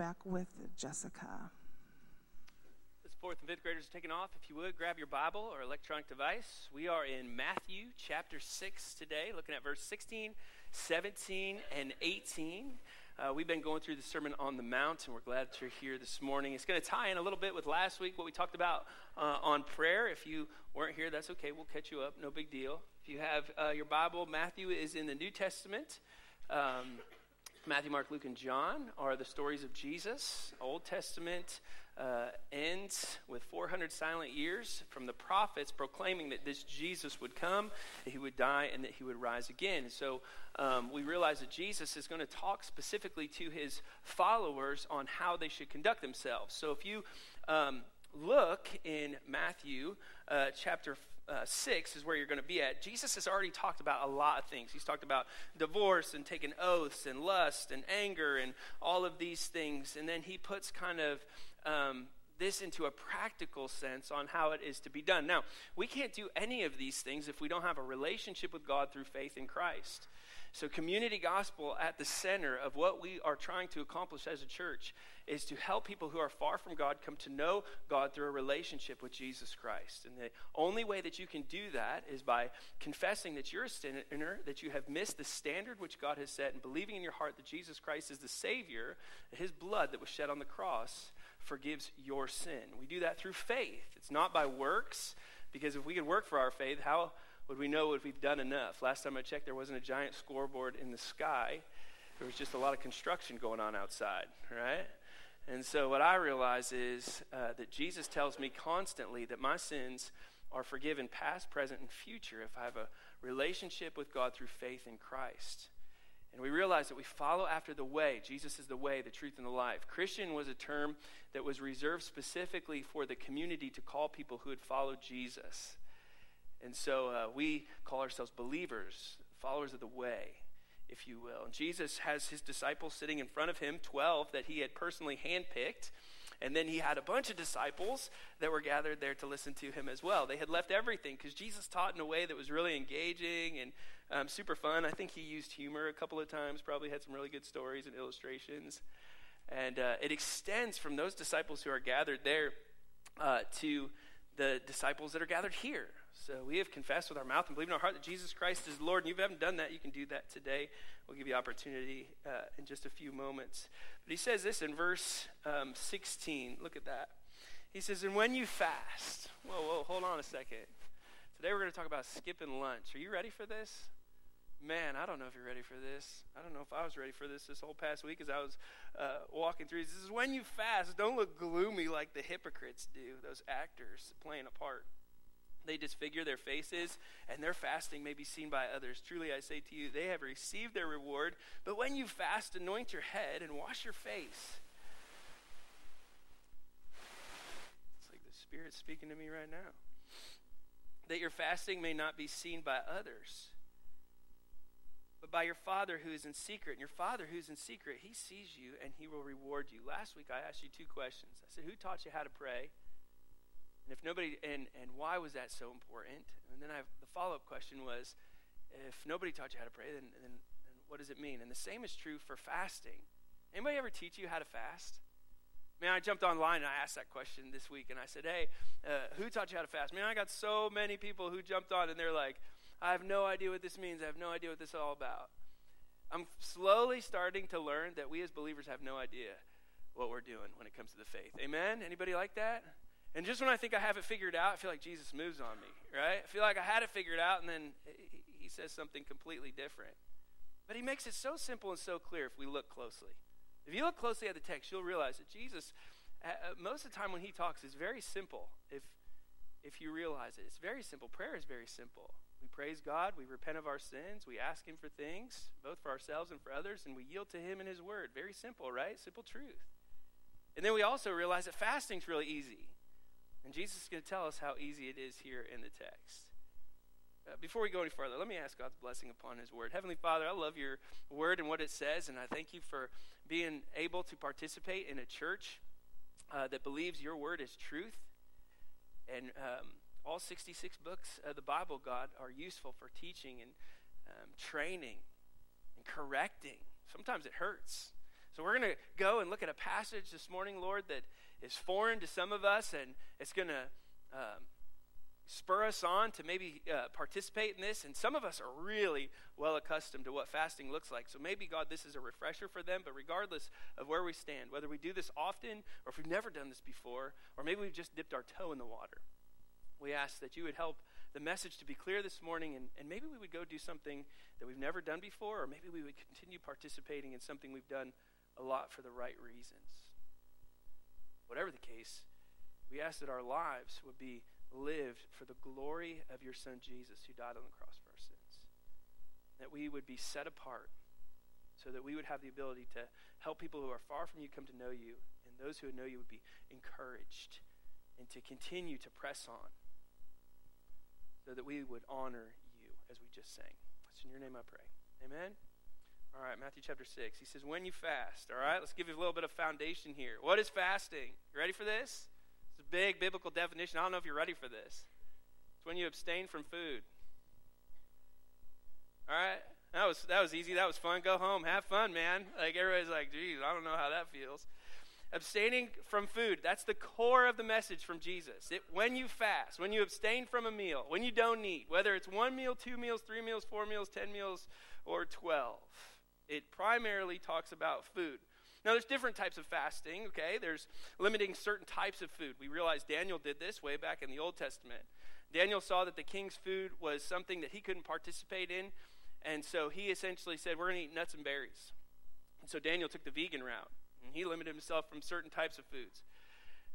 back with Jessica. As fourth and fifth graders are taking off, if you would, grab your Bible or electronic device. We are in Matthew chapter 6 today, looking at verse 16, 17, and 18. Uh, we've been going through the Sermon on the Mount, and we're glad you're here this morning. It's going to tie in a little bit with last week, what we talked about uh, on prayer. If you weren't here, that's okay. We'll catch you up. No big deal. If you have uh, your Bible, Matthew is in the New Testament. Um, Matthew, Mark, Luke, and John are the stories of Jesus. Old Testament uh, ends with 400 silent years from the prophets proclaiming that this Jesus would come, that he would die, and that he would rise again. So um, we realize that Jesus is going to talk specifically to his followers on how they should conduct themselves. So if you um, look in Matthew uh, chapter uh, 6 is where you're going to be at. Jesus has already talked about a lot of things. He's talked about divorce and taking oaths and lust and anger and all of these things. And then he puts kind of um, this into a practical sense on how it is to be done. Now, we can't do any of these things if we don't have a relationship with God through faith in Christ. So, community gospel at the center of what we are trying to accomplish as a church is to help people who are far from God come to know God through a relationship with Jesus Christ. And the only way that you can do that is by confessing that you're a sinner, that you have missed the standard which God has set, and believing in your heart that Jesus Christ is the Savior, that His blood that was shed on the cross forgives your sin. We do that through faith. It's not by works, because if we could work for our faith, how would we know if we've done enough? Last time I checked, there wasn't a giant scoreboard in the sky. There was just a lot of construction going on outside, right? And so what I realize is uh, that Jesus tells me constantly that my sins are forgiven past, present, and future if I have a relationship with God through faith in Christ. And we realize that we follow after the way. Jesus is the way, the truth, and the life. Christian was a term that was reserved specifically for the community to call people who had followed Jesus. And so uh, we call ourselves believers, followers of the way, if you will. And Jesus has his disciples sitting in front of him, 12 that he had personally handpicked. And then he had a bunch of disciples that were gathered there to listen to him as well. They had left everything because Jesus taught in a way that was really engaging and um, super fun. I think he used humor a couple of times, probably had some really good stories and illustrations. And uh, it extends from those disciples who are gathered there uh, to the disciples that are gathered here. So we have confessed with our mouth and believe in our heart that Jesus Christ is Lord. And if you haven't done that, you can do that today. We'll give you opportunity uh, in just a few moments. But he says this in verse um, 16. Look at that. He says, And when you fast, whoa, whoa, hold on a second. Today we're going to talk about skipping lunch. Are you ready for this? Man, I don't know if you're ready for this. I don't know if I was ready for this this whole past week as I was uh, walking through. This is when you fast, don't look gloomy like the hypocrites do, those actors playing a part. They disfigure their faces, and their fasting may be seen by others. Truly, I say to you, they have received their reward. But when you fast, anoint your head and wash your face. It's like the Spirit's speaking to me right now. That your fasting may not be seen by others, but by your Father who is in secret. And your Father who is in secret, he sees you and he will reward you. Last week, I asked you two questions. I said, Who taught you how to pray? And if nobody, and, and why was that so important? And then I, the follow up question was, if nobody taught you how to pray, then, then, then what does it mean? And the same is true for fasting. Anybody ever teach you how to fast? Man, I jumped online and I asked that question this week, and I said, "Hey, uh, who taught you how to fast?" Man, I got so many people who jumped on, and they're like, "I have no idea what this means. I have no idea what this is all about." I'm slowly starting to learn that we as believers have no idea what we're doing when it comes to the faith. Amen. Anybody like that? And just when I think I have it figured out, I feel like Jesus moves on me, right? I feel like I had it figured out, and then he says something completely different. But he makes it so simple and so clear if we look closely. If you look closely at the text, you'll realize that Jesus, uh, uh, most of the time when he talks, is very simple. If if you realize it, it's very simple. Prayer is very simple. We praise God, we repent of our sins, we ask Him for things, both for ourselves and for others, and we yield to Him and His Word. Very simple, right? Simple truth. And then we also realize that fasting's really easy. And Jesus is going to tell us how easy it is here in the text. Uh, before we go any further, let me ask God's blessing upon His Word. Heavenly Father, I love your Word and what it says, and I thank you for being able to participate in a church uh, that believes your Word is truth. And um, all 66 books of the Bible, God, are useful for teaching and um, training and correcting. Sometimes it hurts. So we're going to go and look at a passage this morning, Lord, that is foreign to some of us, and it's going to um, spur us on to maybe uh, participate in this. And some of us are really well accustomed to what fasting looks like. So maybe, God, this is a refresher for them. But regardless of where we stand, whether we do this often or if we've never done this before, or maybe we've just dipped our toe in the water, we ask that you would help the message to be clear this morning, and, and maybe we would go do something that we've never done before, or maybe we would continue participating in something we've done a lot for the right reasons. Whatever the case, we ask that our lives would be lived for the glory of your Son Jesus, who died on the cross for our sins. That we would be set apart so that we would have the ability to help people who are far from you come to know you, and those who know you would be encouraged and to continue to press on so that we would honor you as we just sang. It's in your name I pray. Amen. All right, Matthew chapter 6. He says, When you fast, all right, let's give you a little bit of foundation here. What is fasting? You ready for this? It's a big biblical definition. I don't know if you're ready for this. It's when you abstain from food. All right? That was, that was easy. That was fun. Go home. Have fun, man. Like, everybody's like, geez, I don't know how that feels. Abstaining from food, that's the core of the message from Jesus. It, when you fast, when you abstain from a meal, when you don't eat, whether it's one meal, two meals, three meals, four meals, ten meals, or twelve, it primarily talks about food. Now, there's different types of fasting, okay? There's limiting certain types of food. We realize Daniel did this way back in the Old Testament. Daniel saw that the king's food was something that he couldn't participate in, and so he essentially said, We're going to eat nuts and berries. And so Daniel took the vegan route, and he limited himself from certain types of foods.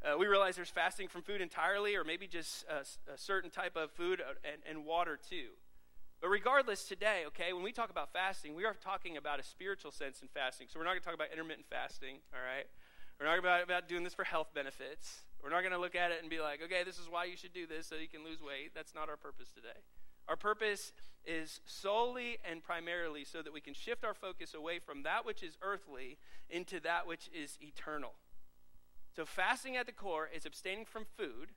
Uh, we realize there's fasting from food entirely, or maybe just a, a certain type of food uh, and, and water too. But regardless, today, okay, when we talk about fasting, we are talking about a spiritual sense in fasting. So we're not going to talk about intermittent fasting, all right? We're not about, about doing this for health benefits. We're not going to look at it and be like, okay, this is why you should do this so you can lose weight. That's not our purpose today. Our purpose is solely and primarily so that we can shift our focus away from that which is earthly into that which is eternal. So, fasting at the core is abstaining from food,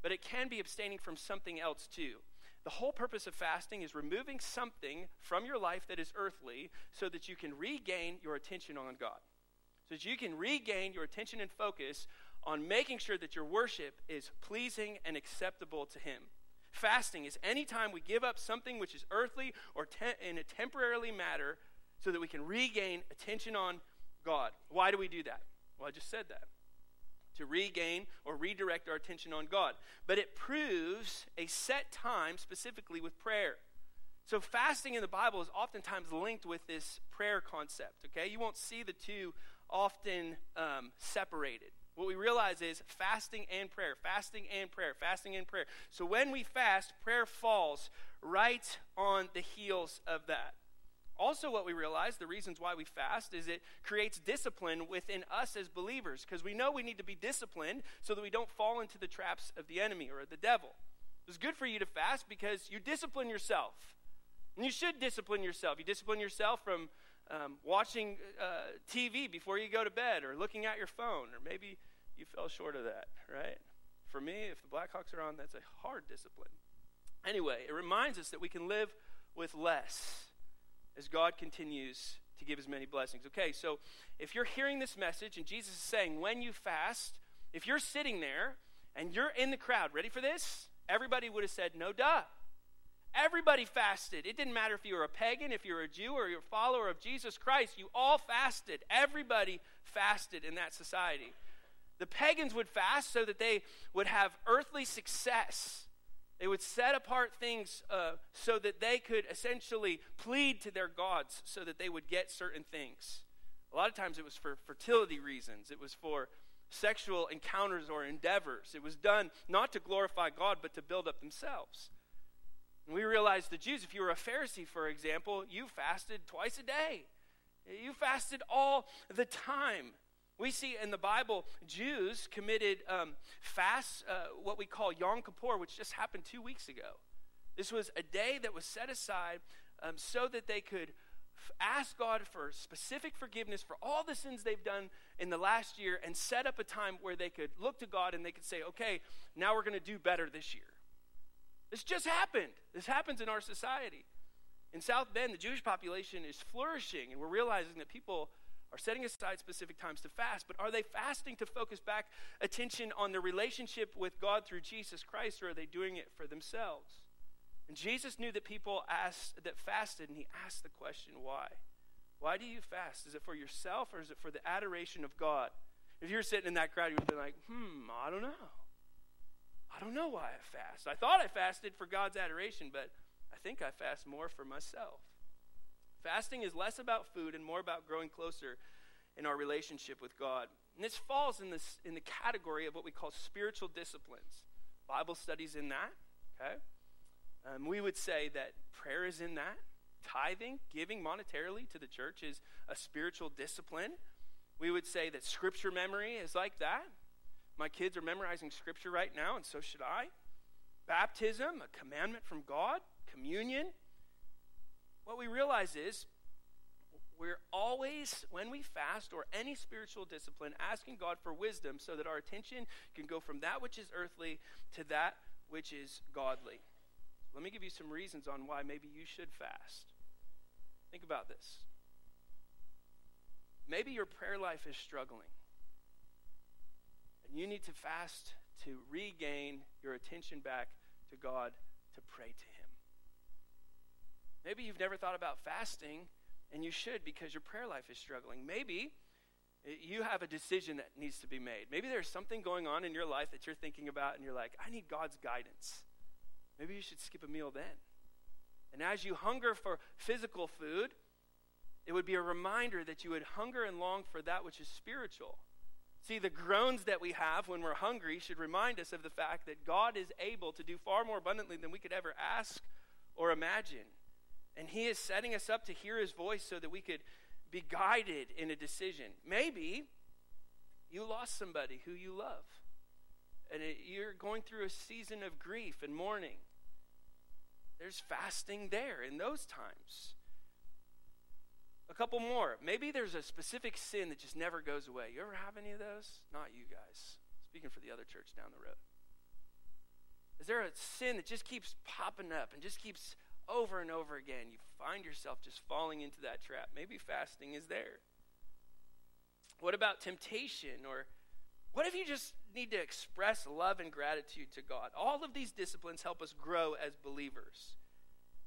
but it can be abstaining from something else too. The whole purpose of fasting is removing something from your life that is earthly so that you can regain your attention on God. So that you can regain your attention and focus on making sure that your worship is pleasing and acceptable to Him. Fasting is any time we give up something which is earthly or te- in a temporarily matter so that we can regain attention on God. Why do we do that? Well, I just said that to regain or redirect our attention on God. But it proves a set time specifically with prayer. So, fasting in the Bible is oftentimes linked with this prayer concept, okay? You won't see the two often um, separated. What we realize is fasting and prayer, fasting and prayer, fasting and prayer. So, when we fast, prayer falls right on the heels of that. Also, what we realize, the reasons why we fast, is it creates discipline within us as believers because we know we need to be disciplined so that we don't fall into the traps of the enemy or the devil. It's good for you to fast because you discipline yourself. And you should discipline yourself. You discipline yourself from um, watching uh, TV before you go to bed or looking at your phone, or maybe you fell short of that, right? For me, if the Blackhawks are on, that's a hard discipline. Anyway, it reminds us that we can live with less as God continues to give his many blessings. Okay, so if you're hearing this message and Jesus is saying, when you fast, if you're sitting there and you're in the crowd, ready for this? Everybody would have said, no duh. Everybody fasted. It didn't matter if you were a pagan, if you were a Jew, or you're a follower of Jesus Christ. You all fasted. Everybody fasted in that society. The pagans would fast so that they would have earthly success they would set apart things uh, so that they could essentially plead to their gods so that they would get certain things. A lot of times it was for fertility reasons, it was for sexual encounters or endeavors. It was done not to glorify God, but to build up themselves. And we realize the Jews, if you were a Pharisee, for example, you fasted twice a day. You fasted all the time. We see in the Bible, Jews committed um, fasts, uh, what we call Yom Kippur, which just happened two weeks ago. This was a day that was set aside um, so that they could f- ask God for specific forgiveness for all the sins they've done in the last year and set up a time where they could look to God and they could say, okay, now we're going to do better this year. This just happened. This happens in our society. In South Bend, the Jewish population is flourishing, and we're realizing that people are setting aside specific times to fast, but are they fasting to focus back attention on their relationship with God through Jesus Christ, or are they doing it for themselves? And Jesus knew that people asked that fasted, and he asked the question, why? Why do you fast? Is it for yourself or is it for the adoration of God? If you're sitting in that crowd, you would be like, hmm, I don't know. I don't know why I fast. I thought I fasted for God's adoration, but I think I fast more for myself. Fasting is less about food and more about growing closer in our relationship with God. And this falls in, this, in the category of what we call spiritual disciplines. Bible studies in that, okay? Um, we would say that prayer is in that. Tithing, giving monetarily to the church is a spiritual discipline. We would say that scripture memory is like that. My kids are memorizing scripture right now, and so should I. Baptism, a commandment from God. Communion, what we realize is we're always, when we fast or any spiritual discipline, asking God for wisdom so that our attention can go from that which is earthly to that which is godly. Let me give you some reasons on why maybe you should fast. Think about this. Maybe your prayer life is struggling, and you need to fast to regain your attention back to God to pray to Him. Maybe you've never thought about fasting, and you should because your prayer life is struggling. Maybe you have a decision that needs to be made. Maybe there's something going on in your life that you're thinking about, and you're like, I need God's guidance. Maybe you should skip a meal then. And as you hunger for physical food, it would be a reminder that you would hunger and long for that which is spiritual. See, the groans that we have when we're hungry should remind us of the fact that God is able to do far more abundantly than we could ever ask or imagine. And He is setting us up to hear His voice so that we could be guided in a decision. Maybe you lost somebody who you love, and it, you're going through a season of grief and mourning. There's fasting there in those times. A couple more. Maybe there's a specific sin that just never goes away. You ever have any of those? Not you guys. Speaking for the other church down the road. Is there a sin that just keeps popping up and just keeps over and over again, you find yourself just falling into that trap. Maybe fasting is there. What about temptation? Or what if you just need to express love and gratitude to God? All of these disciplines help us grow as believers.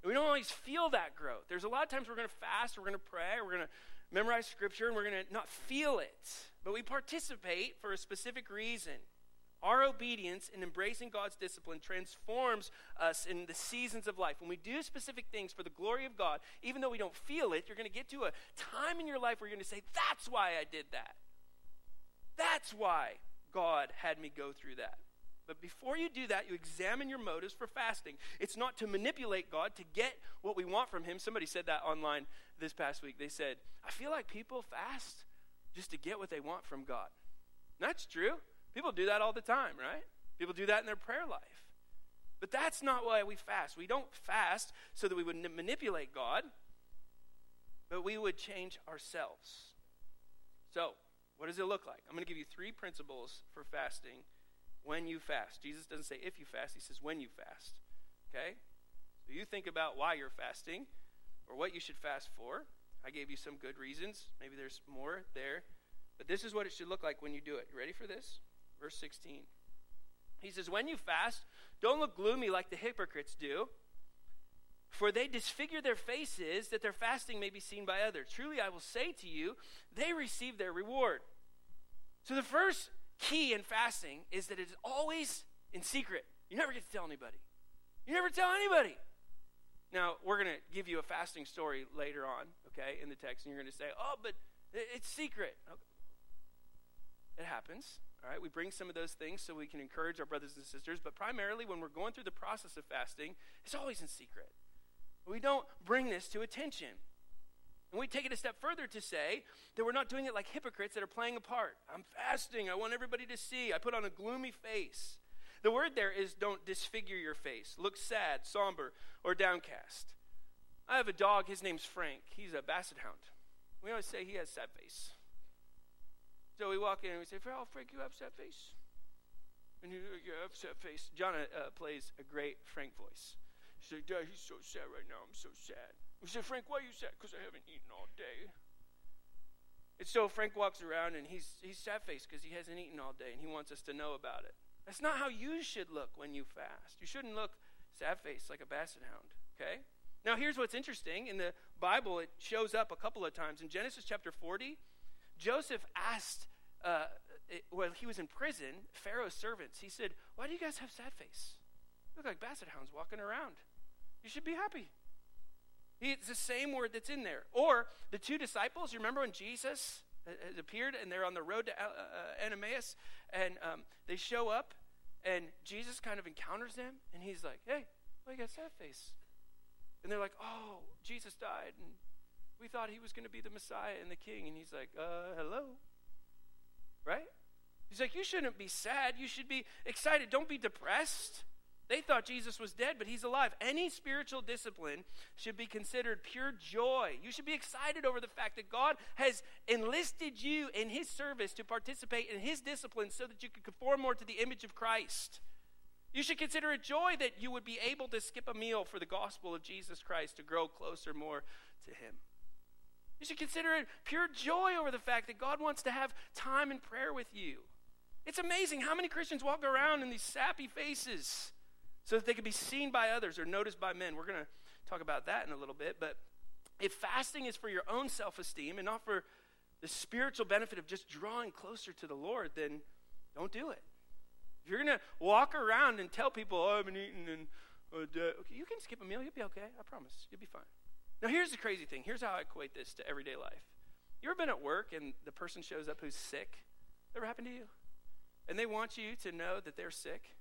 we don't always feel that growth. There's a lot of times we're going to fast, we're going to pray, we're going to memorize scripture, and we're going to not feel it. But we participate for a specific reason. Our obedience in embracing God's discipline transforms us in the seasons of life. When we do specific things for the glory of God, even though we don't feel it, you're going to get to a time in your life where you're going to say, That's why I did that. That's why God had me go through that. But before you do that, you examine your motives for fasting. It's not to manipulate God to get what we want from Him. Somebody said that online this past week. They said, I feel like people fast just to get what they want from God. And that's true. People do that all the time, right? People do that in their prayer life. But that's not why we fast. We don't fast so that we would manipulate God, but we would change ourselves. So, what does it look like? I'm going to give you three principles for fasting when you fast. Jesus doesn't say if you fast, he says when you fast. Okay? So you think about why you're fasting or what you should fast for. I gave you some good reasons. Maybe there's more there. But this is what it should look like when you do it. You ready for this? Verse 16. He says, When you fast, don't look gloomy like the hypocrites do, for they disfigure their faces that their fasting may be seen by others. Truly, I will say to you, they receive their reward. So, the first key in fasting is that it is always in secret. You never get to tell anybody. You never tell anybody. Now, we're going to give you a fasting story later on, okay, in the text, and you're going to say, oh, but it's secret. It happens. All right, we bring some of those things so we can encourage our brothers and sisters, but primarily when we're going through the process of fasting, it's always in secret. We don't bring this to attention. And we take it a step further to say that we're not doing it like hypocrites that are playing a part. I'm fasting. I want everybody to see. I put on a gloomy face. The word there is don't disfigure your face, look sad, somber, or downcast. I have a dog. His name's Frank. He's a basset hound. We always say he has sad face. So we walk in and we say, Oh, Frank, you have sad face. And you, have sad face. John uh, plays a great Frank voice. He said, Dad, he's so sad right now. I'm so sad. We said, Frank, why are you sad? Because I haven't eaten all day. And so Frank walks around and he's, he's sad faced because he hasn't eaten all day and he wants us to know about it. That's not how you should look when you fast. You shouldn't look sad faced like a basset hound, okay? Now, here's what's interesting. In the Bible, it shows up a couple of times. In Genesis chapter 40, Joseph asked, uh, he was in prison, Pharaoh's servants, he said, Why do you guys have sad face? You look like basset hounds walking around. You should be happy. It's the same word that's in there. Or the two disciples, you remember when Jesus appeared and they're on the road to uh, uh, Emmaus and um, they show up and Jesus kind of encounters them and he's like, hey, why you got sad face? And they're like, oh, Jesus died and we thought he was going to be the Messiah and the King. And he's like, uh, hello? Right? He's like, you shouldn't be sad. You should be excited. Don't be depressed. They thought Jesus was dead, but he's alive. Any spiritual discipline should be considered pure joy. You should be excited over the fact that God has enlisted you in his service to participate in his discipline so that you can conform more to the image of Christ. You should consider it joy that you would be able to skip a meal for the gospel of Jesus Christ to grow closer more to him. You should consider it pure joy over the fact that God wants to have time in prayer with you. It's amazing how many Christians walk around in these sappy faces so that they can be seen by others or noticed by men. We're going to talk about that in a little bit. But if fasting is for your own self esteem and not for the spiritual benefit of just drawing closer to the Lord, then don't do it. If you're going to walk around and tell people, oh, I haven't eaten and uh, okay, you can skip a meal. You'll be okay. I promise. You'll be fine. Now, here's the crazy thing. Here's how I equate this to everyday life. You ever been at work and the person shows up who's sick? Ever happened to you? And they want you to know that they're sick?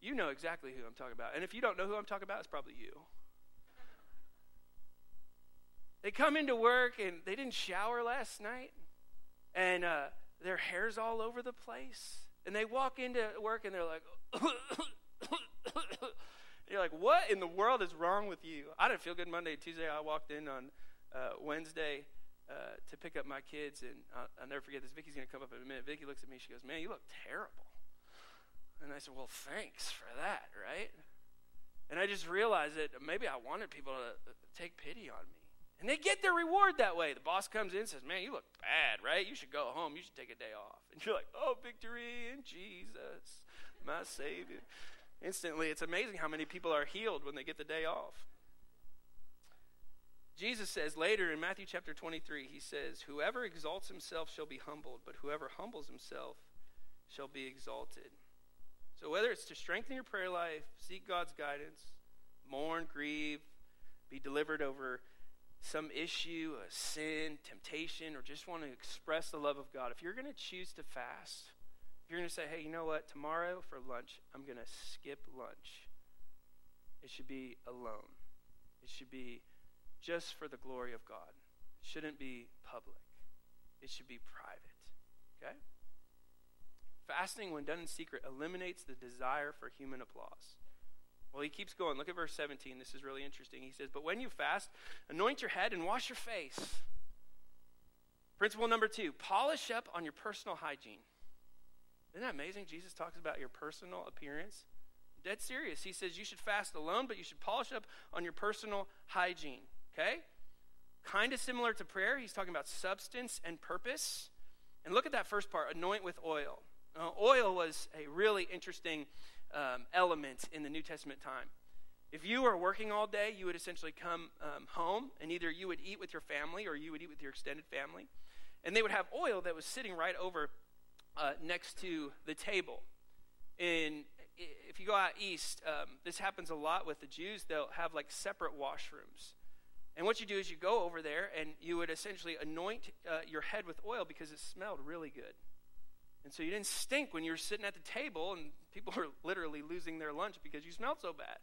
You know exactly who I'm talking about. And if you don't know who I'm talking about, it's probably you. They come into work and they didn't shower last night, and uh, their hair's all over the place. And they walk into work and they're like, you're like, what in the world is wrong with you? I didn't feel good Monday, Tuesday. I walked in on uh, Wednesday uh, to pick up my kids, and I'll, I'll never forget this. Vicky's going to come up in a minute. Vicky looks at me. She goes, "Man, you look terrible." And I said, Well, thanks for that, right? And I just realized that maybe I wanted people to take pity on me. And they get their reward that way. The boss comes in and says, Man, you look bad, right? You should go home. You should take a day off. And you're like, Oh, victory in Jesus, my Savior. Instantly, it's amazing how many people are healed when they get the day off. Jesus says later in Matthew chapter 23, he says, Whoever exalts himself shall be humbled, but whoever humbles himself shall be exalted. So, whether it's to strengthen your prayer life, seek God's guidance, mourn, grieve, be delivered over some issue, a sin, temptation, or just want to express the love of God, if you're going to choose to fast, if you're going to say, hey, you know what, tomorrow for lunch, I'm going to skip lunch, it should be alone. It should be just for the glory of God. It shouldn't be public, it should be private. Okay? Fasting, when done in secret, eliminates the desire for human applause. Well, he keeps going. Look at verse 17. This is really interesting. He says, But when you fast, anoint your head and wash your face. Principle number two polish up on your personal hygiene. Isn't that amazing? Jesus talks about your personal appearance. Dead serious. He says you should fast alone, but you should polish up on your personal hygiene. Okay? Kind of similar to prayer. He's talking about substance and purpose. And look at that first part anoint with oil. Uh, oil was a really interesting um, element in the New Testament time. If you were working all day, you would essentially come um, home, and either you would eat with your family or you would eat with your extended family. And they would have oil that was sitting right over uh, next to the table. And if you go out east, um, this happens a lot with the Jews. They'll have like separate washrooms. And what you do is you go over there and you would essentially anoint uh, your head with oil because it smelled really good. And so you didn't stink when you were sitting at the table and people were literally losing their lunch because you smelled so bad.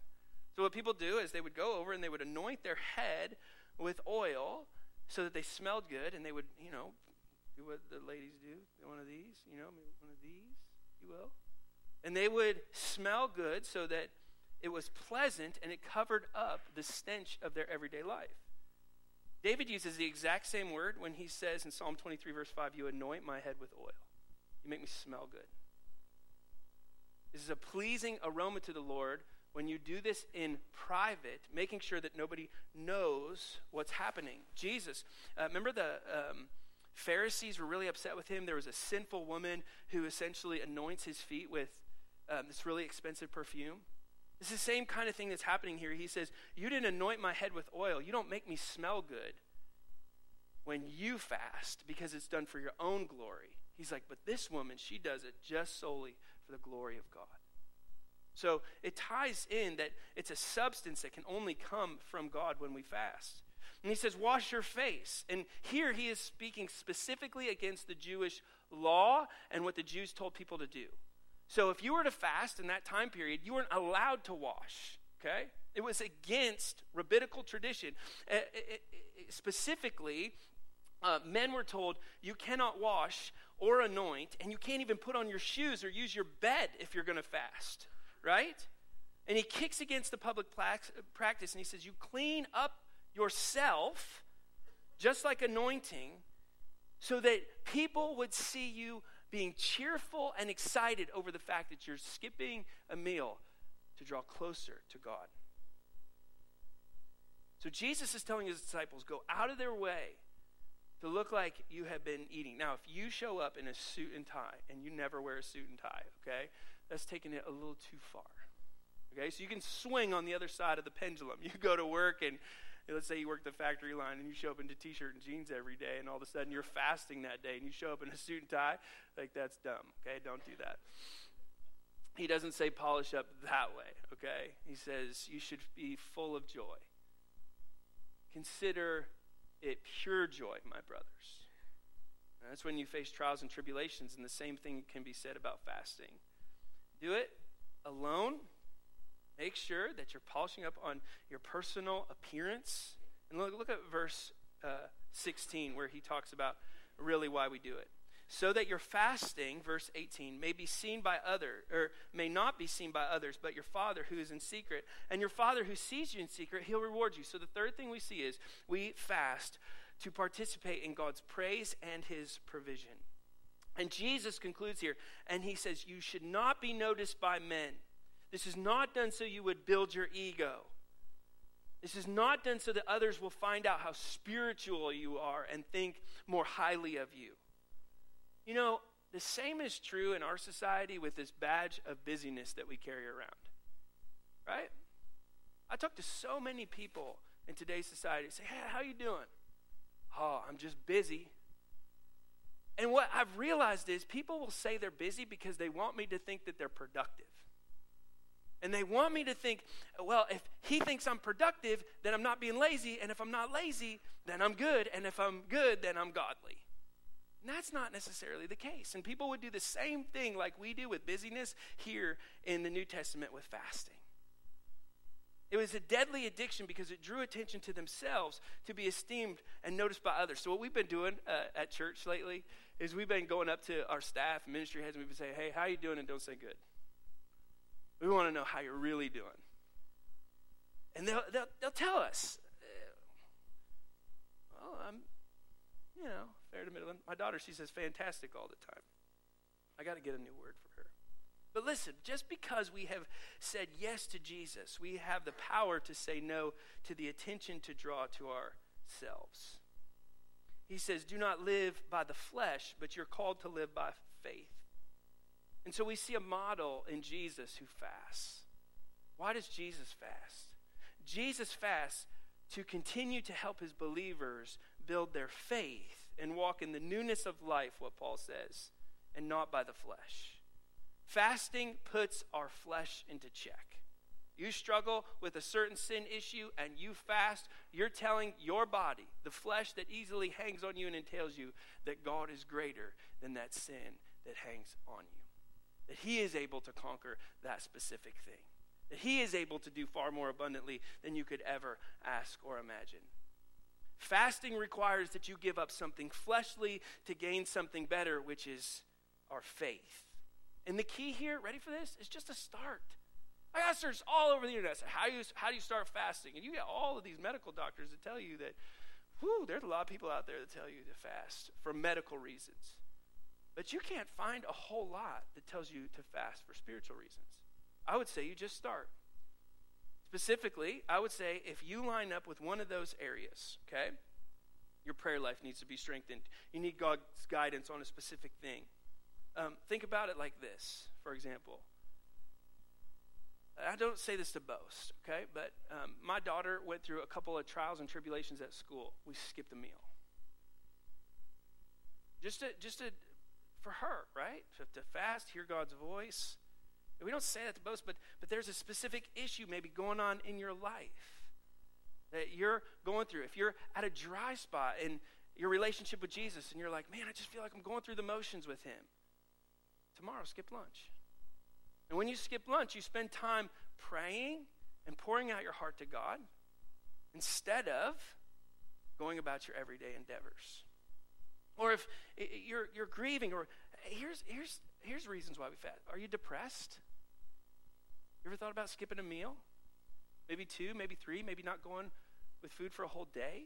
So what people do is they would go over and they would anoint their head with oil so that they smelled good and they would, you know, do what the ladies do. One of these, you know, one of these, you will. And they would smell good so that it was pleasant and it covered up the stench of their everyday life. David uses the exact same word when he says in Psalm 23, verse 5, You anoint my head with oil. You make me smell good. This is a pleasing aroma to the Lord when you do this in private, making sure that nobody knows what's happening. Jesus, uh, remember the um, Pharisees were really upset with him? There was a sinful woman who essentially anoints his feet with um, this really expensive perfume. It's the same kind of thing that's happening here. He says, You didn't anoint my head with oil. You don't make me smell good when you fast because it's done for your own glory. He's like, But this woman, she does it just solely for the glory of God. So it ties in that it's a substance that can only come from God when we fast. And he says, Wash your face. And here he is speaking specifically against the Jewish law and what the Jews told people to do. So if you were to fast in that time period, you weren't allowed to wash, okay? It was against rabbinical tradition. Uh, it, it, specifically, uh, men were told you cannot wash or anoint, and you can't even put on your shoes or use your bed if you're going to fast, right? And he kicks against the public practice and he says, You clean up yourself, just like anointing, so that people would see you being cheerful and excited over the fact that you're skipping a meal to draw closer to God. So Jesus is telling his disciples go out of their way to look like you have been eating. Now, if you show up in a suit and tie and you never wear a suit and tie, okay, that's taking it a little too far. Okay, so you can swing on the other side of the pendulum. You go to work and let's say you work the factory line and you show up in a t-shirt and jeans every day and all of a sudden you're fasting that day and you show up in a suit and tie like that's dumb okay? Don't do that. He doesn't say polish up that way okay? He says you should be full of joy. Consider it pure joy my brothers. And that's when you face trials and tribulations and the same thing can be said about fasting. Do it alone Make sure that you're polishing up on your personal appearance. And look, look at verse uh, 16, where he talks about really why we do it. So that your fasting, verse 18, may be seen by others, or may not be seen by others, but your Father who is in secret. And your Father who sees you in secret, he'll reward you. So the third thing we see is we fast to participate in God's praise and his provision. And Jesus concludes here, and he says, You should not be noticed by men. This is not done so you would build your ego. This is not done so that others will find out how spiritual you are and think more highly of you. You know, the same is true in our society with this badge of busyness that we carry around. Right? I talk to so many people in today's society say, "Hey, how you doing?" "Oh, I'm just busy." And what I've realized is people will say they're busy because they want me to think that they're productive. And they want me to think, well, if he thinks I'm productive, then I'm not being lazy. And if I'm not lazy, then I'm good. And if I'm good, then I'm godly. And that's not necessarily the case. And people would do the same thing like we do with busyness here in the New Testament with fasting. It was a deadly addiction because it drew attention to themselves to be esteemed and noticed by others. So, what we've been doing uh, at church lately is we've been going up to our staff, ministry heads, and we've been saying, hey, how you doing? And don't say good. We want to know how you're really doing. And they'll, they'll, they'll tell us. Uh, well, I'm, you know, fair to middle. My daughter, she says fantastic all the time. I got to get a new word for her. But listen, just because we have said yes to Jesus, we have the power to say no to the attention to draw to ourselves. He says, Do not live by the flesh, but you're called to live by faith. And so we see a model in Jesus who fasts. Why does Jesus fast? Jesus fasts to continue to help his believers build their faith and walk in the newness of life, what Paul says, and not by the flesh. Fasting puts our flesh into check. You struggle with a certain sin issue and you fast, you're telling your body, the flesh that easily hangs on you and entails you, that God is greater than that sin that hangs on you. That He is able to conquer that specific thing. That He is able to do far more abundantly than you could ever ask or imagine. Fasting requires that you give up something fleshly to gain something better, which is our faith. And the key here, ready for this, is just a start. I got search all over the internet. So how, you, how do you start fasting? And you get all of these medical doctors that tell you that, whew, there's a lot of people out there that tell you to fast for medical reasons. But you can't find a whole lot that tells you to fast for spiritual reasons. I would say you just start. Specifically, I would say if you line up with one of those areas, okay, your prayer life needs to be strengthened. You need God's guidance on a specific thing. Um, think about it like this, for example. I don't say this to boast, okay? But um, my daughter went through a couple of trials and tribulations at school. We skipped a meal. Just to, just to, for her, right? To, fast, hear God's voice. We don't say that to boast, but, but there's a specific issue maybe going on in your life that you're going through. If you're at a dry spot in your relationship with Jesus and you're like, man, I just feel like I'm going through the motions with him, tomorrow skip lunch. And when you skip lunch, you spend time praying and pouring out your heart to God instead of going about your everyday endeavors. Or if you're, you're grieving, or here's, here's, here's reasons why we fast. Are you depressed? You ever thought about skipping a meal? Maybe two, maybe three, maybe not going with food for a whole day?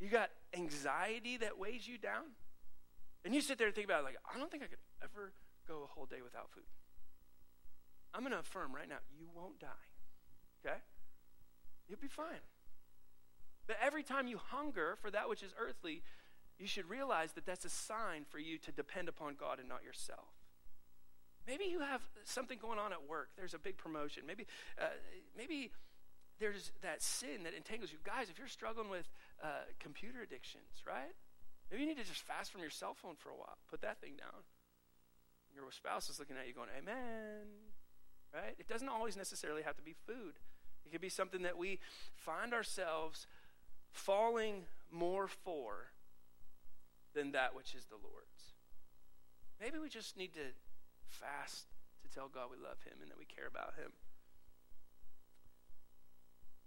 You got anxiety that weighs you down? And you sit there and think about it like, I don't think I could ever go a whole day without food. I'm going to affirm right now, you won't die. Okay? You'll be fine. But every time you hunger for that which is earthly, you should realize that that's a sign for you to depend upon God and not yourself. Maybe you have something going on at work. There's a big promotion. Maybe, uh, maybe there's that sin that entangles you. Guys, if you're struggling with uh, computer addictions, right? Maybe you need to just fast from your cell phone for a while. Put that thing down. Your spouse is looking at you going, Amen right? It doesn't always necessarily have to be food. It could be something that we find ourselves falling more for than that which is the Lord's. Maybe we just need to fast to tell God we love Him and that we care about Him.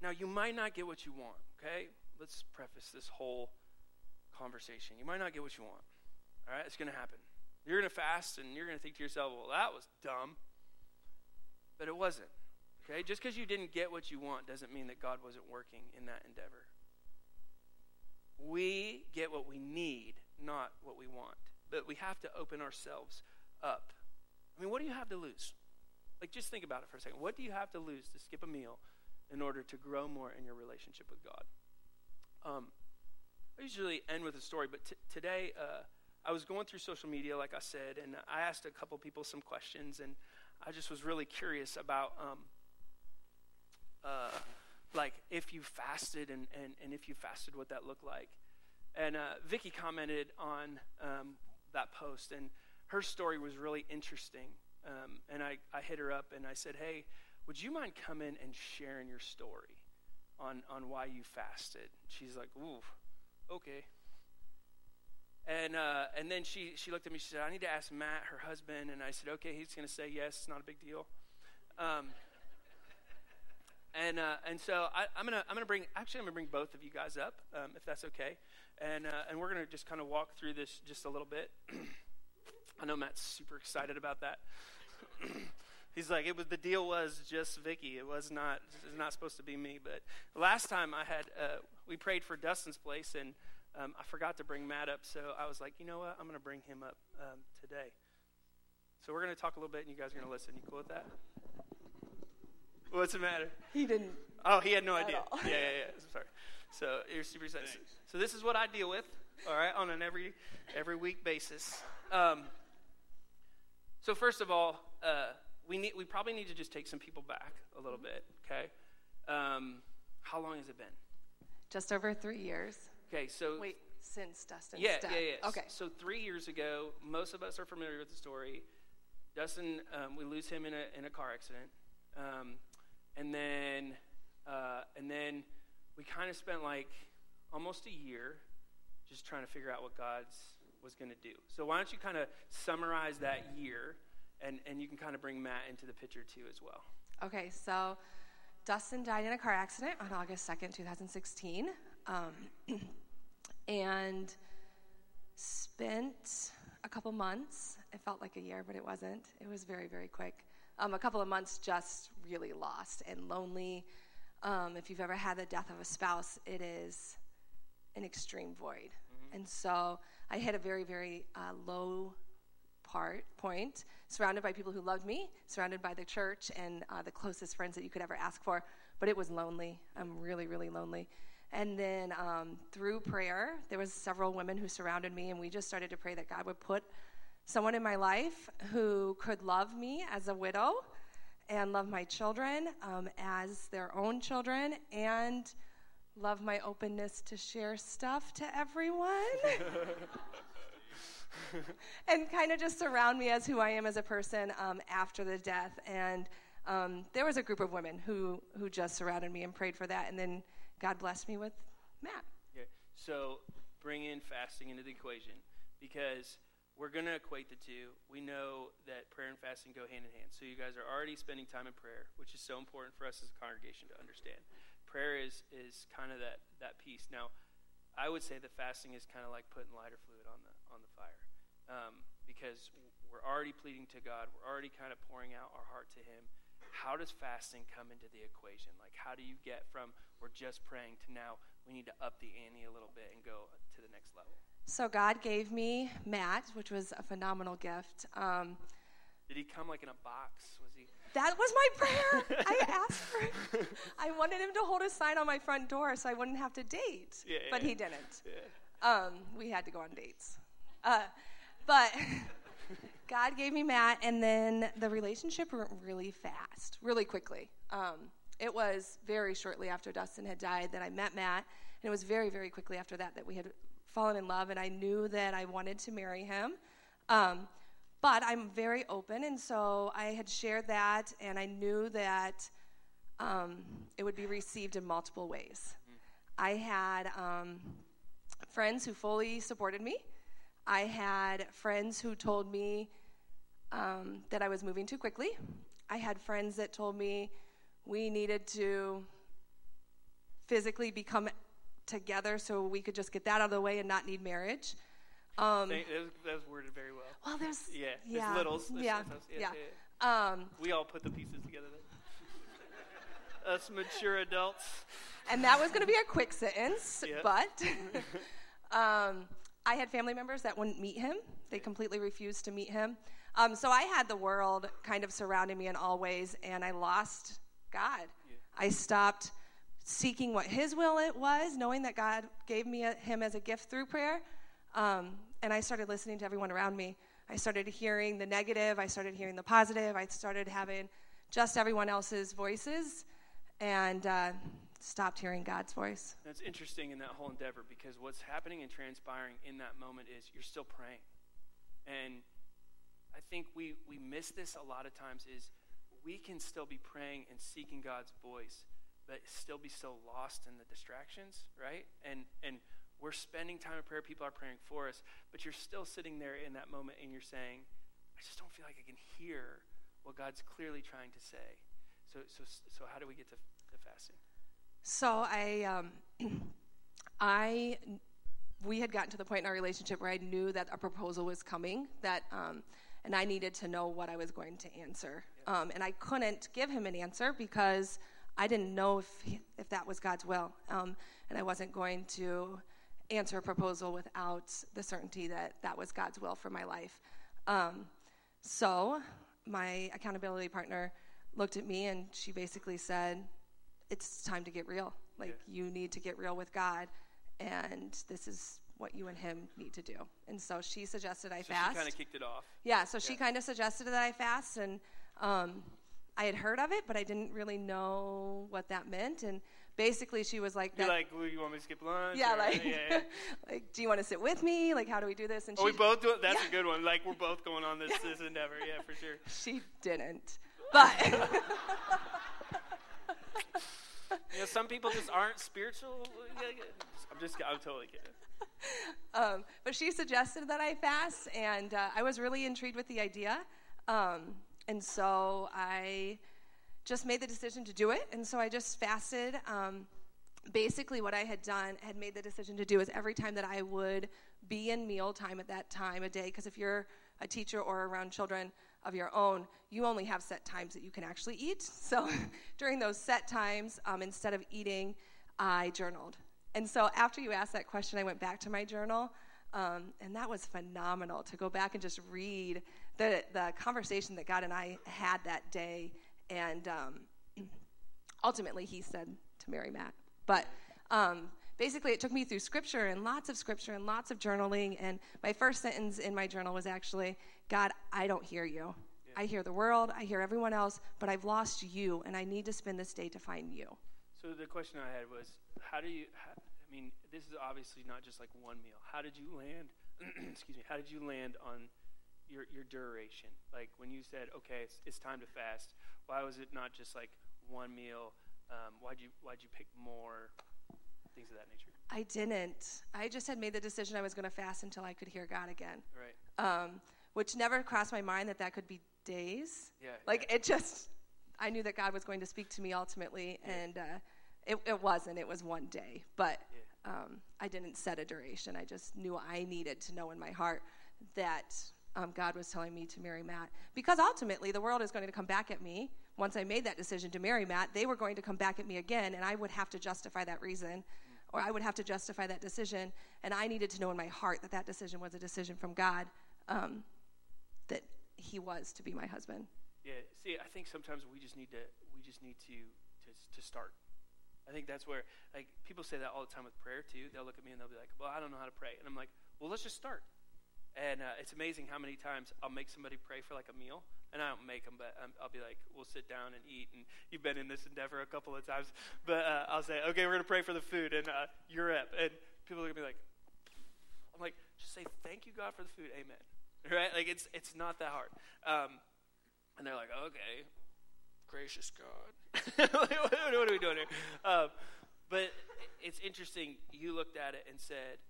Now, you might not get what you want, okay? Let's preface this whole conversation. You might not get what you want, all right? It's going to happen. You're going to fast and you're going to think to yourself, well, that was dumb. But it wasn't. Okay? Just because you didn't get what you want doesn't mean that God wasn't working in that endeavor. We get what we need, not what we want. But we have to open ourselves up. I mean, what do you have to lose? Like, just think about it for a second. What do you have to lose to skip a meal in order to grow more in your relationship with God? Um, I usually end with a story, but t- today uh, I was going through social media, like I said, and I asked a couple people some questions, and I just was really curious about, um, uh, like, if you fasted and, and, and if you fasted, what that looked like. And uh, Vicky commented on um, that post, and her story was really interesting. Um, and I, I hit her up and I said, hey, would you mind coming and sharing your story on, on why you fasted? She's like, ooh, okay. And, uh, and then she, she looked at me, she said, I need to ask Matt, her husband. And I said, okay, he's going to say yes, it's not a big deal. Um, and, uh, and so I, am going to I'm gonna bring, actually, I'm going to bring both of you guys up, um, if that's okay. And, uh, and we're going to just kind of walk through this just a little bit. I know Matt's super excited about that. He's like, it was the deal was just Vicky. It was not. It's not supposed to be me. But last time I had, uh, we prayed for Dustin's place, and um, I forgot to bring Matt up, so I was like, you know what? I'm going to bring him up um, today. So we're going to talk a little bit, and you guys are going to listen. You cool with that? What's the matter? He didn't. Oh, he had no idea. Yeah, yeah, yeah. Sorry. So you're super excited. Thanks. So this is what I deal with, all right, on an every every week basis. Um, so first of all, uh, we need we probably need to just take some people back a little bit. Okay. Um, how long has it been? Just over three years. Okay, so wait, since Dustin's yeah, death. yeah, yeah. Okay. So three years ago, most of us are familiar with the story. Dustin, um, we lose him in a in a car accident, um, and then uh, and then we kind of spent like almost a year just trying to figure out what God's was going to do. So why don't you kind of summarize that year, and, and you can kind of bring Matt into the picture too as well. Okay, so Dustin died in a car accident on August 2nd, 2016. Um, and spent a couple months. It felt like a year, but it wasn't. It was very, very quick. Um, a couple of months just really lost and lonely. Um, if you've ever had the death of a spouse, it is an extreme void. Mm-hmm. And so I hit a very, very uh, low part point, surrounded by people who loved me, surrounded by the church and uh, the closest friends that you could ever ask for. But it was lonely. I'm really, really lonely. And then um, through prayer, there was several women who surrounded me, and we just started to pray that God would put someone in my life who could love me as a widow and love my children um, as their own children and love my openness to share stuff to everyone. and kind of just surround me as who I am as a person um, after the death. And um, there was a group of women who, who just surrounded me and prayed for that. And then God blessed me with Matt. Okay. So bring in fasting into the equation because we're going to equate the two. We know that prayer and fasting go hand in hand. So you guys are already spending time in prayer, which is so important for us as a congregation to understand. Prayer is is kind of that that piece. Now, I would say that fasting is kind of like putting lighter fluid on the on the fire, um, because we're already pleading to God. We're already kind of pouring out our heart to Him how does fasting come into the equation? Like, how do you get from we're just praying to now we need to up the ante a little bit and go to the next level? So, God gave me Matt, which was a phenomenal gift. Um, Did he come like in a box? Was he? That was my prayer. I asked for it. I wanted him to hold a sign on my front door so I wouldn't have to date. Yeah, but he didn't. Yeah. Um, we had to go on dates. Uh, but God gave me Matt, and then the relationship went really fast, really quickly. Um, it was very shortly after Dustin had died that I met Matt, and it was very, very quickly after that that we had fallen in love, and I knew that I wanted to marry him. Um, but I'm very open, and so I had shared that, and I knew that um, it would be received in multiple ways. I had um, friends who fully supported me. I had friends who told me um, that I was moving too quickly. I had friends that told me we needed to physically become together so we could just get that out of the way and not need marriage. Um, that, was, worded very well. Well, there's yeah, yeah, there's littles. There's yeah, yeah, yeah. yeah. Um, we all put the pieces together. Us mature adults. And that was going to be a quick sentence, but um, I had family members that wouldn't meet him. They completely refused to meet him. Um, so I had the world kind of surrounding me in all ways, and I lost God. Yeah. I stopped seeking what His will it was, knowing that God gave me a, Him as a gift through prayer, um, and I started listening to everyone around me. I started hearing the negative. I started hearing the positive. I started having just everyone else's voices, and uh, stopped hearing God's voice. That's interesting in that whole endeavor because what's happening and transpiring in that moment is you're still praying, and I think we, we miss this a lot of times is we can still be praying and seeking God's voice, but still be so lost in the distractions, right? And and we're spending time in prayer, people are praying for us, but you're still sitting there in that moment and you're saying, I just don't feel like I can hear what God's clearly trying to say. So so so how do we get to, to fasting? So I um I we had gotten to the point in our relationship where I knew that a proposal was coming, that um, and I needed to know what I was going to answer. Um, and I couldn't give him an answer because I didn't know if, he, if that was God's will. Um, and I wasn't going to answer a proposal without the certainty that that was God's will for my life. Um, so my accountability partner looked at me and she basically said, It's time to get real. Like, yeah. you need to get real with God. And this is what you and him need to do. And so she suggested I so fast. She kind of kicked it off. Yeah, so yeah. she kind of suggested that I fast, and um, I had heard of it, but I didn't really know what that meant. And basically, she was like, "You're like, well, you want me to skip lunch? Yeah, or, like, yeah, yeah. like, do you want to sit with me? Like, how do we do this?" And oh, she, we both do it. That's a good one. Like, we're both going on this this endeavor. Yeah, for sure. She didn't, but. you know, some people just aren't spiritual. I'm just, I'm totally kidding. um, but she suggested that I fast, and uh, I was really intrigued with the idea. Um, and so I just made the decision to do it. And so I just fasted. Um, basically, what I had done, had made the decision to do is every time that I would be in meal time at that time of day, because if you're a teacher or around children of your own, you only have set times that you can actually eat. So during those set times, um, instead of eating, I journaled. And so after you asked that question, I went back to my journal, um, and that was phenomenal to go back and just read the, the conversation that God and I had that day. And um, ultimately, He said to marry Matt. But um, basically, it took me through scripture and lots of scripture and lots of journaling. And my first sentence in my journal was actually, God, I don't hear you. I hear the world, I hear everyone else, but I've lost you, and I need to spend this day to find you. So the question I had was, how do you? How, I mean, this is obviously not just like one meal. How did you land? excuse me. How did you land on your your duration? Like when you said, okay, it's, it's time to fast. Why was it not just like one meal? Um, why'd you why'd you pick more? Things of that nature. I didn't. I just had made the decision I was going to fast until I could hear God again. Right. Um, which never crossed my mind that that could be days. Yeah. Like yeah. it just, I knew that God was going to speak to me ultimately, Yeah. and uh, it, it wasn't. It was one day, but Yeah. um, I didn't set a duration. I just knew I needed to know in my heart that um, God was telling me to marry Matt because ultimately the world is going to come back at me. Once I made that decision to marry Matt, they were going to come back at me again, and I would have to justify that reason, or I would have to justify that decision. And I needed to know in my heart that that decision was a decision from God, um, that He was to be my husband. Yeah. See, I think sometimes we just need to we just need to to to start. I think that's where like people say that all the time with prayer too. They'll look at me and they'll be like, "Well, I don't know how to pray," and I'm like, "Well, let's just start." And uh, it's amazing how many times I'll make somebody pray for like a meal, and I don't make them, but um, I'll be like, "We'll sit down and eat." And you've been in this endeavor a couple of times, but uh, I'll say, "Okay, we're gonna pray for the food," and uh, Europe, and people are going to be like, I'm like, just say thank you God for the food, Amen. Right? Like it's it's not that hard. Um, and they're like, okay, gracious God, what, what are we doing here? Um, but it's interesting. You looked at it and said,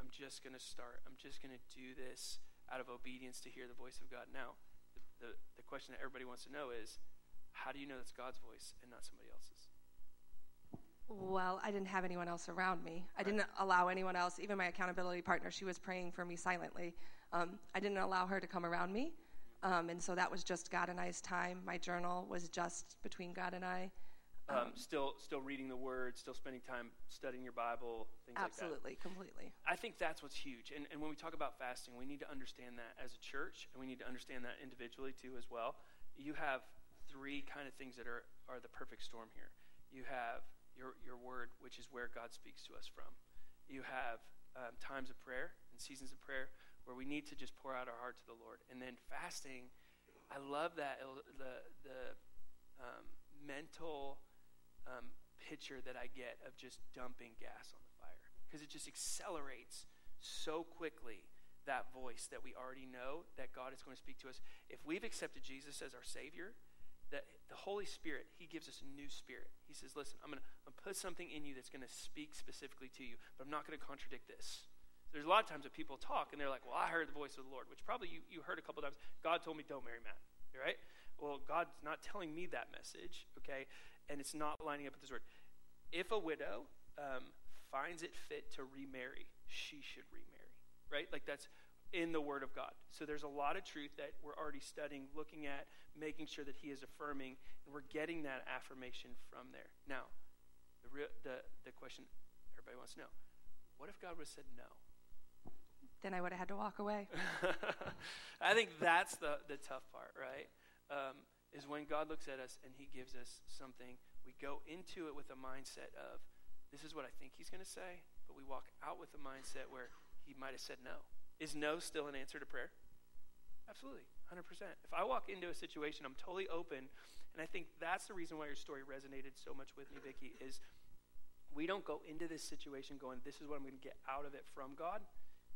I'm just gonna start. I'm just gonna do this out of obedience to hear the voice of God. Now, the, the, the question that everybody wants to know is, how do you know that's God's voice and not somebody else's? Well, I didn't have anyone else around me. I Right. didn't allow anyone else, even my accountability partner, she was praying for me silently. Um, I didn't allow her to come around me. Um, and so that was just God and I's time. My journal was just between God and I. Um, still, still reading the Word, still spending time studying your Bible, things like that. Absolutely, completely. I think that's what's huge. And, and when we talk about fasting, we need to understand that as a church, and we need to understand that individually too as well. You have three kind of things that are, are the perfect storm here. You have your, your word, which is where God speaks to us from. You have um, times of prayer and seasons of prayer where we need to just pour out our heart to the Lord. And then fasting, I love that, the, the um, mental um, picture that I get of just dumping gas on the fire because it just accelerates so quickly that voice that we already know that God is going to speak to us. If we've accepted Jesus as our Savior, that the Holy Spirit, He gives us a new spirit. He says, Listen, I'm going to put something in you that's going to speak specifically to you, but I'm not going to contradict this. There's a lot of times that people talk and they're like, Well, I heard the voice of the Lord, which probably you, you heard a couple times. God told me, Don't marry Matt, right? Well, God's not telling me that message, okay? And it's not lining up with His word. If a widow um, finds it fit to remarry, she should remarry, right? Like that's in the Word of God. So there's a lot of truth that we're already studying, looking at, making sure that He is affirming, and we're getting that affirmation from there. Now, the real, the the question everybody wants to know: What if God would have said no? Then I would have had to walk away. I think that's the, the tough part, right? Um, is when God looks at us and He gives us something, we go into it with a mindset of, this is what I think He's going to say, but we walk out with a mindset where He might have said no. Is no still an answer to prayer? Absolutely, 100%. If I walk into a situation, I'm totally open, and I think that's the reason why your story resonated so much with me, Vicki, is we don't go into this situation going, this is what I'm going to get out of it from God.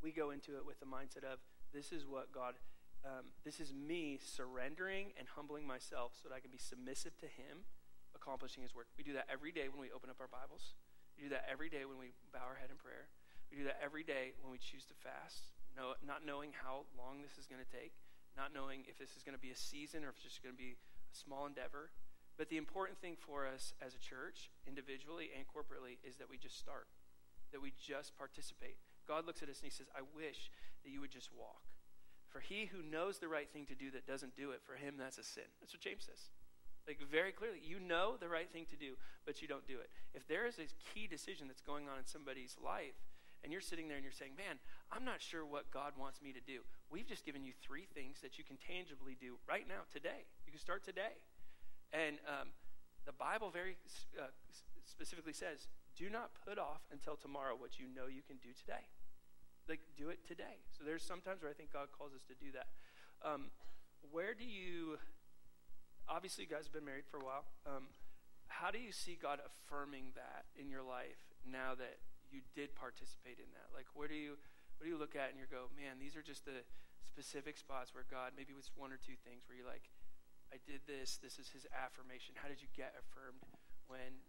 We go into it with the mindset of, this is what God, um, this is me surrendering and humbling myself so that I can be submissive to Him, accomplishing His work. We do that every day when we open up our Bibles. We do that every day when we bow our head in prayer. We do that every day when we choose to fast, know, not knowing how long this is going to take, not knowing if this is going to be a season or if it's just going to be a small endeavor. But the important thing for us as a church, individually and corporately, is that we just start, that we just participate. God looks at us and he says, I wish that you would just walk. For he who knows the right thing to do that doesn't do it, for him that's a sin. That's what James says. Like very clearly, you know the right thing to do, but you don't do it. If there is a key decision that's going on in somebody's life, and you're sitting there and you're saying, Man, I'm not sure what God wants me to do. We've just given you three things that you can tangibly do right now, today. You can start today. And um, the Bible very uh, specifically says, Do not put off until tomorrow what you know you can do today. Like, do it today. So there's sometimes where I think God calls us to do that. Um, where do you obviously, you guys have been married for a while. Um, how do you see God affirming that in your life now that you did participate in that? Like, where do you, what do you look at and you go, man, these are just the specific spots where God maybe was one or two things where you're like, I did this. This is His affirmation. How did you get affirmed when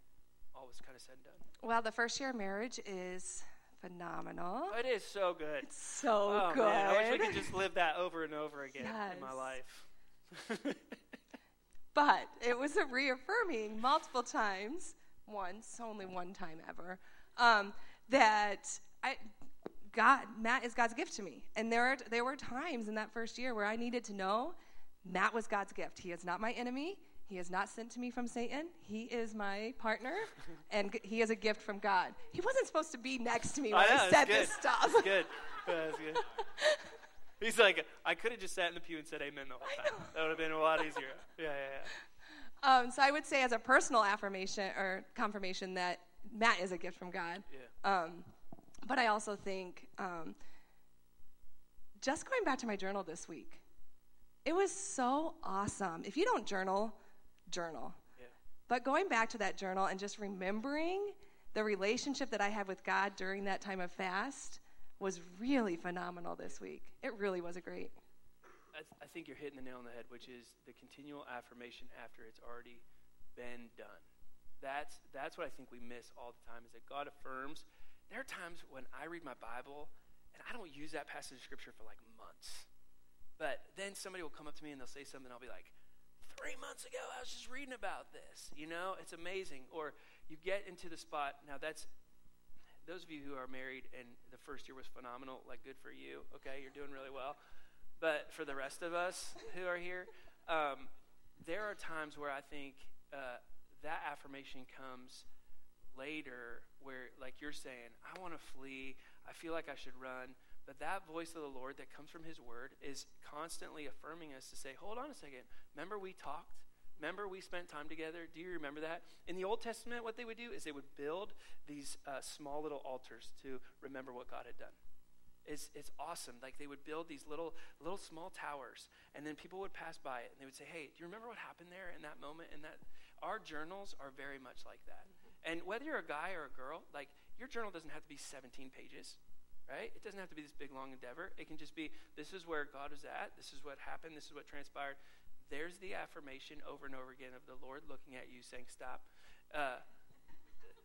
all was kind of said and done? Well, the first year of marriage is phenomenal. It is so good. It's so oh, good. Man, I wish we could just live that over and over again yes. in my life. But it was a reaffirming multiple times, once, only one time ever, um, that I, God, Matt is God's gift to me. And there, are, there were times in that first year where I needed to know Matt was God's gift. He is not my enemy. He is not sent to me from Satan. He is my partner, and he is a gift from God. He wasn't supposed to be next to me when I, I said this stuff. That's good. That's good. He's like, I could have just sat in the pew and said amen the whole time. That would have been a lot easier. Yeah, yeah, yeah. Um, so I would say, as a personal affirmation or confirmation, that Matt is a gift from God. Yeah. Um, but I also think, um, just going back to my journal this week, it was so awesome. If you don't journal, journal. Yeah. But going back to that journal and just remembering the relationship that I had with God during that time of fast was really phenomenal this week. It really was a great. I, th- I, think you're hitting the nail on the head, which is the continual affirmation after it's already been done. That's that's what I think we miss all the time is that God affirms. There are times when I read my Bible and I don't use that passage of scripture for like months. But then somebody will come up to me and they'll say something, I'll be like, three months ago I was just reading about this. You know, it's amazing. Or you get into the spot, now that's those of you who are married and the first year was phenomenal, like good for you. Okay, you're doing really well. But for the rest of us who are here, um, there are times where I think uh, that affirmation comes later, where like you're saying, I want to flee. I feel like I should run. But that voice of the Lord that comes from His Word is constantly affirming us to say, hold on a second. Remember we talked? Remember, we spent time together? Do you remember that? In the Old Testament, what they would do is they would build these uh, small little altars to remember what God had done. It's, it's awesome. Like they would build these little, little small towers, and then people would pass by it, and they would say, Hey, do you remember what happened there in that moment? And that our journals are very much like that. And whether you're a guy or a girl, like your journal doesn't have to be 17 pages right? It doesn't have to be this big, long endeavor. It can just be this is where God is at, this is what happened, this is what transpired, there's the affirmation over and over again of the Lord looking at you saying, Stop. Uh,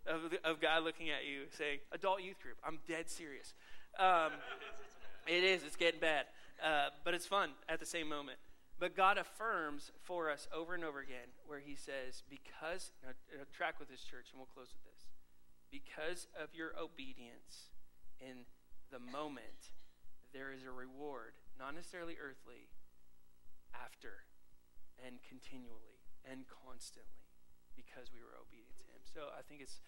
of, of God looking at you saying, Adult youth group, I'm dead serious. Um, it is, it's getting bad. Uh, but it's fun at the same moment. But God affirms for us over and over again where He says, Because, now, track with this church, and we'll close with this. Because of your obedience in the moment, there is a reward, not necessarily earthly, after and continually and constantly because we were obedient to him. So I think it's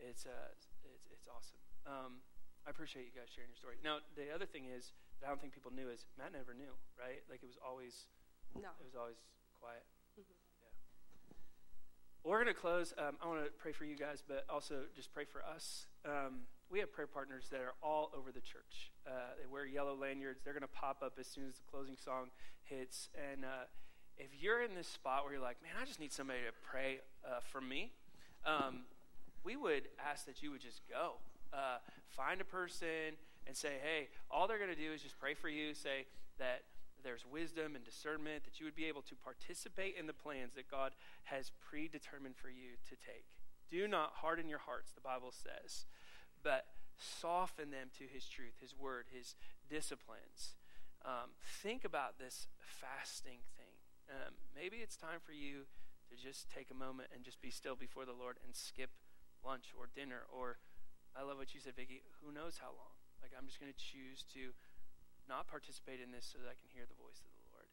it's uh, it's, it's awesome. Um, I appreciate you guys sharing your story. Now the other thing is that I don't think people knew is Matt never knew, right? Like it was always no. It was always quiet. Mm-hmm. Yeah. Well, we're gonna close. Um, I want to pray for you guys, but also just pray for us. Um, we have prayer partners that are all over the church. Uh, they wear yellow lanyards. They're going to pop up as soon as the closing song hits. And uh, if you're in this spot where you're like, man, I just need somebody to pray uh, for me, um, we would ask that you would just go. Uh, find a person and say, hey, all they're going to do is just pray for you, say that there's wisdom and discernment, that you would be able to participate in the plans that God has predetermined for you to take. Do not harden your hearts, the Bible says, but soften them to His truth, His word, His disciplines. Um, think about this fasting thing. Um, maybe it's time for you to just take a moment and just be still before the Lord and skip lunch or dinner or I love what you said, Vicki. Who knows how long? Like I'm just going to choose to not participate in this so that I can hear the voice of the Lord.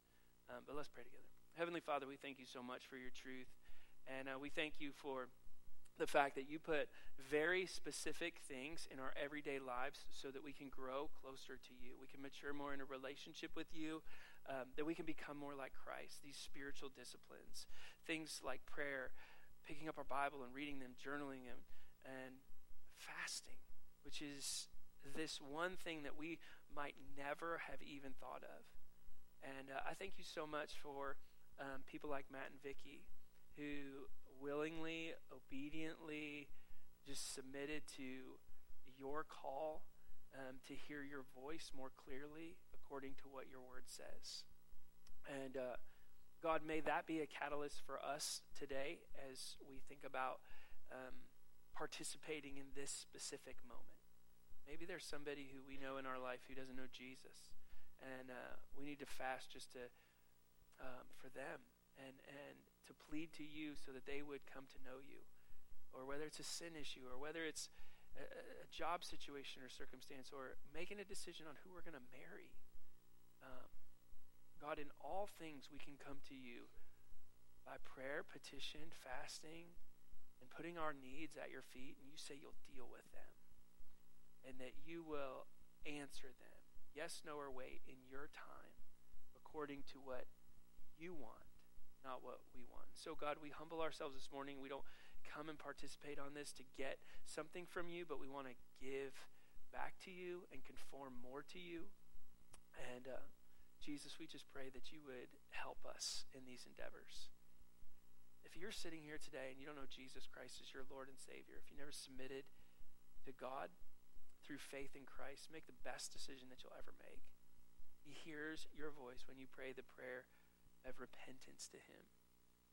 Um, but let's pray together. Heavenly Father, we thank you so much for your truth, and uh, we thank you for the fact that you put very specific things in our everyday lives so that we can grow closer to you. We can mature more in a relationship with you, um, that we can become more like Christ. These spiritual disciplines, things like prayer, picking up our Bible and reading them, journaling them, and fasting, which is this one thing that we might never have even thought of. And uh, I thank you so much for um, people like Matt and Vicky who willingly, obediently, just submitted to your call um, to hear your voice more clearly according to what your word says. And uh, God, may that be a catalyst for us today as we think about um, participating in this specific moment. Maybe there's somebody who we know in our life who doesn't know Jesus, and uh, we need to fast just to um, for them and and to plead to you so that they would come to know you, or whether it's a sin issue, or whether it's a, a job situation or circumstance, or making a decision on who we're going to marry. Um, God, in all things we can come to you by prayer, petition, fasting, and putting our needs at your feet, and you say you'll deal with them and that you will answer them. Yes, no, or wait in your time according to what you want, not what we want. So, God, we humble ourselves this morning. We don't come and participate on this to get something from you, but we want to give back to you and conform more to you. And uh, Jesus, we just pray that you would help us in these endeavors. If you're sitting here today and you don't know Jesus Christ as your Lord and Savior, if you never submitted to God through faith in Christ, make the best decision that you'll ever make. He hears your voice when you pray the prayer of repentance to Him.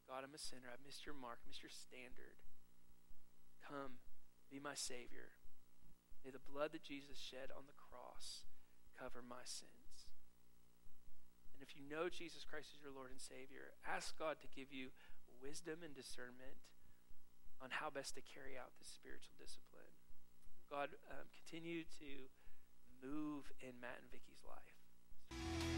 God, I'm a sinner. I've missed your mark, missed your standard. Come, be my Savior. May the blood that Jesus shed on the cross cover my sins. And if you know Jesus Christ as your Lord and Savior, ask God to give you wisdom and discernment on how best to carry out this spiritual discipline. God, um, continue to move in Matt and Vicky's life.